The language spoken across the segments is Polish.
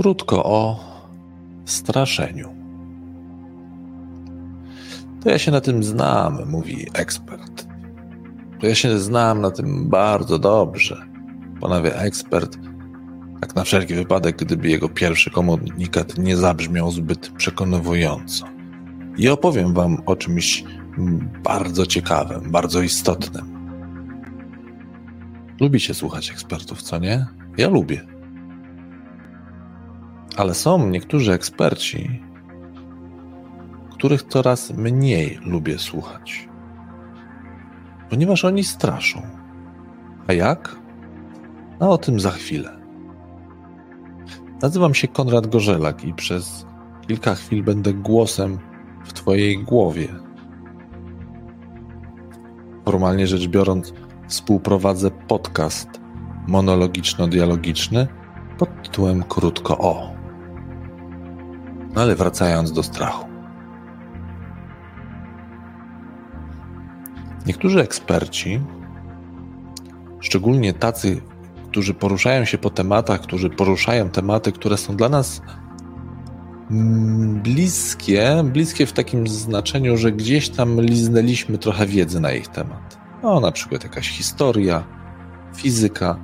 Krótko o straszeniu. To ja się na tym znam, mówi ekspert. To ja się znam na tym bardzo dobrze, ponawia ekspert, tak na wszelki wypadek, gdyby jego pierwszy komunikat nie zabrzmiał zbyt przekonująco. I opowiem wam o czymś bardzo ciekawym, bardzo istotnym. Lubicie słuchać ekspertów, co nie? Ja lubię. Ale są niektórzy eksperci, których coraz mniej lubię słuchać, ponieważ oni straszą. A jak? A o tym za chwilę. Nazywam się Konrad Gorzelak i przez kilka chwil będę głosem w Twojej głowie. Formalnie rzecz biorąc, współprowadzę podcast monologiczno-dialogiczny pod tytułem Krótko O. No ale wracając do strachu. Niektórzy eksperci, szczególnie tacy, którzy poruszają się po tematach, którzy poruszają tematy, które są dla nas bliskie, bliskie w takim znaczeniu, że gdzieś tam liznęliśmy trochę wiedzy na ich temat. No, na przykład jakaś historia, fizyka,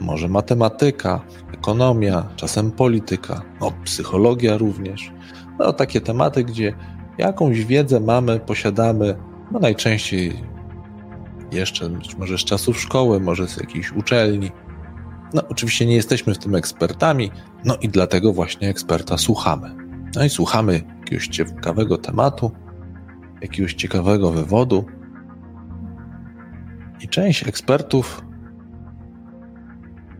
może matematyka, ekonomia, czasem polityka, no, psychologia również. No, takie tematy, gdzie jakąś wiedzę mamy, posiadamy, no najczęściej jeszcze być może z czasów szkoły, może z jakiejś uczelni. No, oczywiście nie jesteśmy w tym ekspertami, no i dlatego właśnie eksperta słuchamy. No i słuchamy jakiegoś ciekawego tematu, jakiegoś ciekawego wywodu. I część ekspertów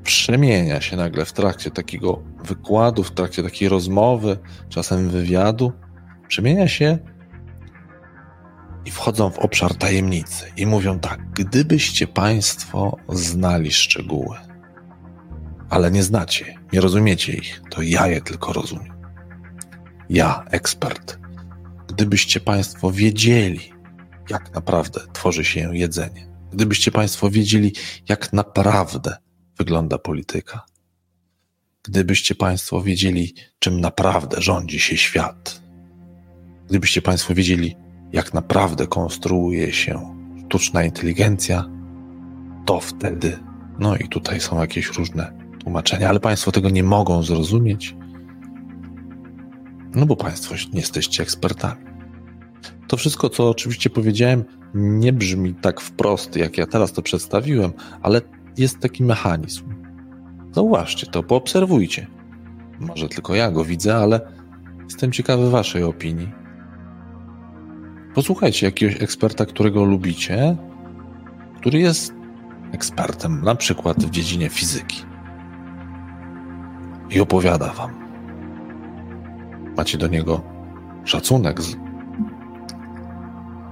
przemienia się nagle w trakcie takiego wykładu, w trakcie takiej rozmowy, czasem wywiadu, przemienia się i wchodzą w obszar tajemnicy i mówią tak: Gdybyście Państwo znali szczegóły, ale nie znacie, nie rozumiecie ich, to ja je tylko rozumiem. Ja, ekspert. Gdybyście Państwo wiedzieli, jak naprawdę tworzy się jedzenie, gdybyście Państwo wiedzieli, jak naprawdę wygląda polityka, gdybyście Państwo wiedzieli, czym naprawdę rządzi się świat, gdybyście Państwo wiedzieli, jak naprawdę konstruuje się sztuczna inteligencja, to wtedy, no i tutaj są jakieś różne tłumaczenia, ale Państwo tego nie mogą zrozumieć, no bo Państwo nie jesteście ekspertami. To wszystko, co oczywiście powiedziałem, nie brzmi tak wprost, jak ja teraz to przedstawiłem, ale jest taki mechanizm. Zauważcie to, poobserwujcie. Może tylko ja go widzę, ale jestem ciekawy Waszej opinii. Posłuchajcie jakiegoś eksperta, którego lubicie, który jest ekspertem, na przykład w dziedzinie fizyki. I opowiada Wam. Macie do niego szacunek.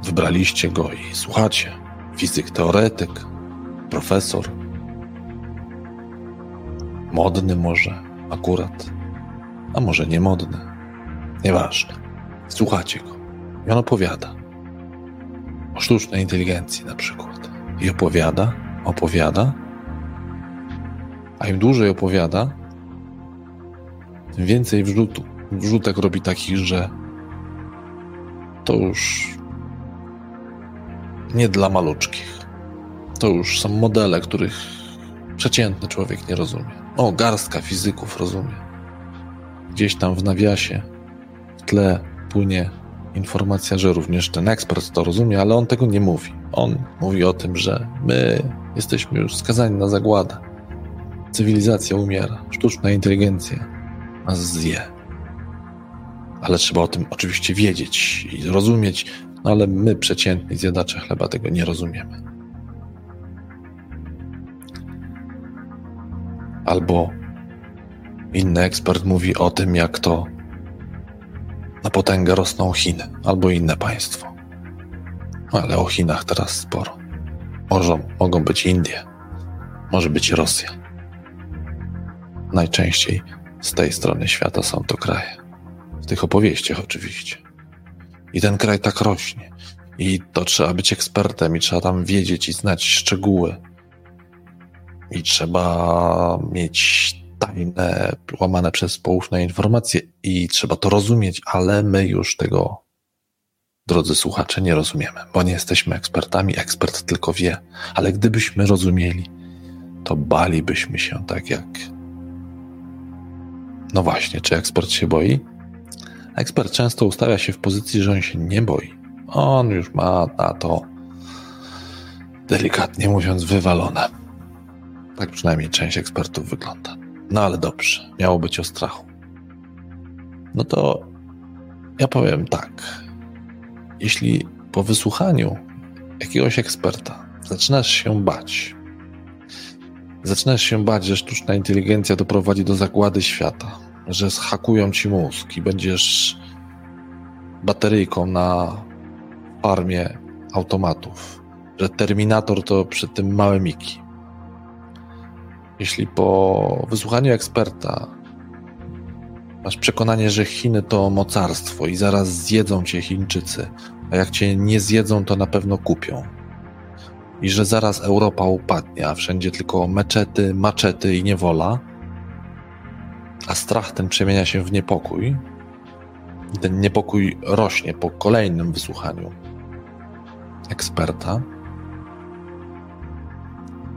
Wybraliście go i słuchacie. Fizyk, teoretyk, profesor. Modny może akurat, a może nie modny. Nieważne. Słuchacie go. I on opowiada o sztucznej inteligencji na przykład. I opowiada, opowiada, a im dłużej opowiada, tym więcej wrzutu, wrzutek robi takich, że to już nie dla maluczkich. To już są modele, których przeciętny człowiek nie rozumie. O, garstka fizyków rozumie. Gdzieś tam w nawiasie, w tle płynie informacja, że również ten ekspert to rozumie, ale on tego nie mówi. On mówi o tym, że my jesteśmy już skazani na zagładę. Cywilizacja umiera, sztuczna inteligencja nas zje. Ale trzeba o tym oczywiście wiedzieć i rozumieć, no ale my, przeciętni zjadacze chleba, tego nie rozumiemy. Albo inny ekspert mówi o tym, jak to na potęgę rosną Chiny albo inne państwo. Ale o Chinach teraz sporo. Może, mogą być Indie, może być Rosja. Najczęściej z tej strony świata są to kraje. W tych opowieściach oczywiście. I ten kraj tak rośnie. I to trzeba być ekspertem, i trzeba tam wiedzieć i znać szczegóły. I trzeba mieć tajne, łamane przez poufne informacje i trzeba to rozumieć, ale my już tego, drodzy słuchacze, nie rozumiemy, bo nie jesteśmy ekspertami. Ekspert tylko wie, ale gdybyśmy rozumieli, to balibyśmy się tak jak. No właśnie, czy ekspert się boi? Ekspert często ustawia się w pozycji, że on się nie boi. On już ma na to, delikatnie mówiąc, wywalone. Tak przynajmniej część ekspertów wygląda. No ale dobrze, miało być o strachu. No to ja powiem tak. Jeśli po wysłuchaniu jakiegoś eksperta zaczynasz się bać, zaczynasz się bać, że sztuczna inteligencja doprowadzi do zagłady świata, że zhakują ci mózg i będziesz bateryjką na farmie automatów, że Terminator to przy tym małe miki. Jeśli po wysłuchaniu eksperta masz przekonanie, że Chiny to mocarstwo i zaraz zjedzą cię Chińczycy, a jak cię nie zjedzą, to na pewno kupią. I że zaraz Europa upadnie, a wszędzie tylko meczety, maczety i niewola, a strach ten przemienia się w niepokój. I ten niepokój rośnie po kolejnym wysłuchaniu eksperta.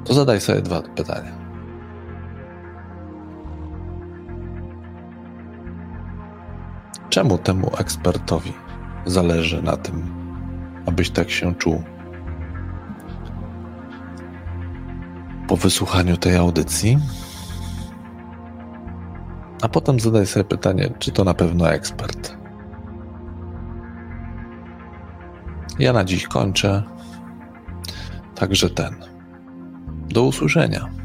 To zadaj sobie dwa pytania. Czemu temu ekspertowi zależy na tym, abyś tak się czuł? Po wysłuchaniu tej audycji, a potem zadaj sobie pytanie, czy to na pewno ekspert. Ja na dziś kończę. Także ten. Do usłyszenia.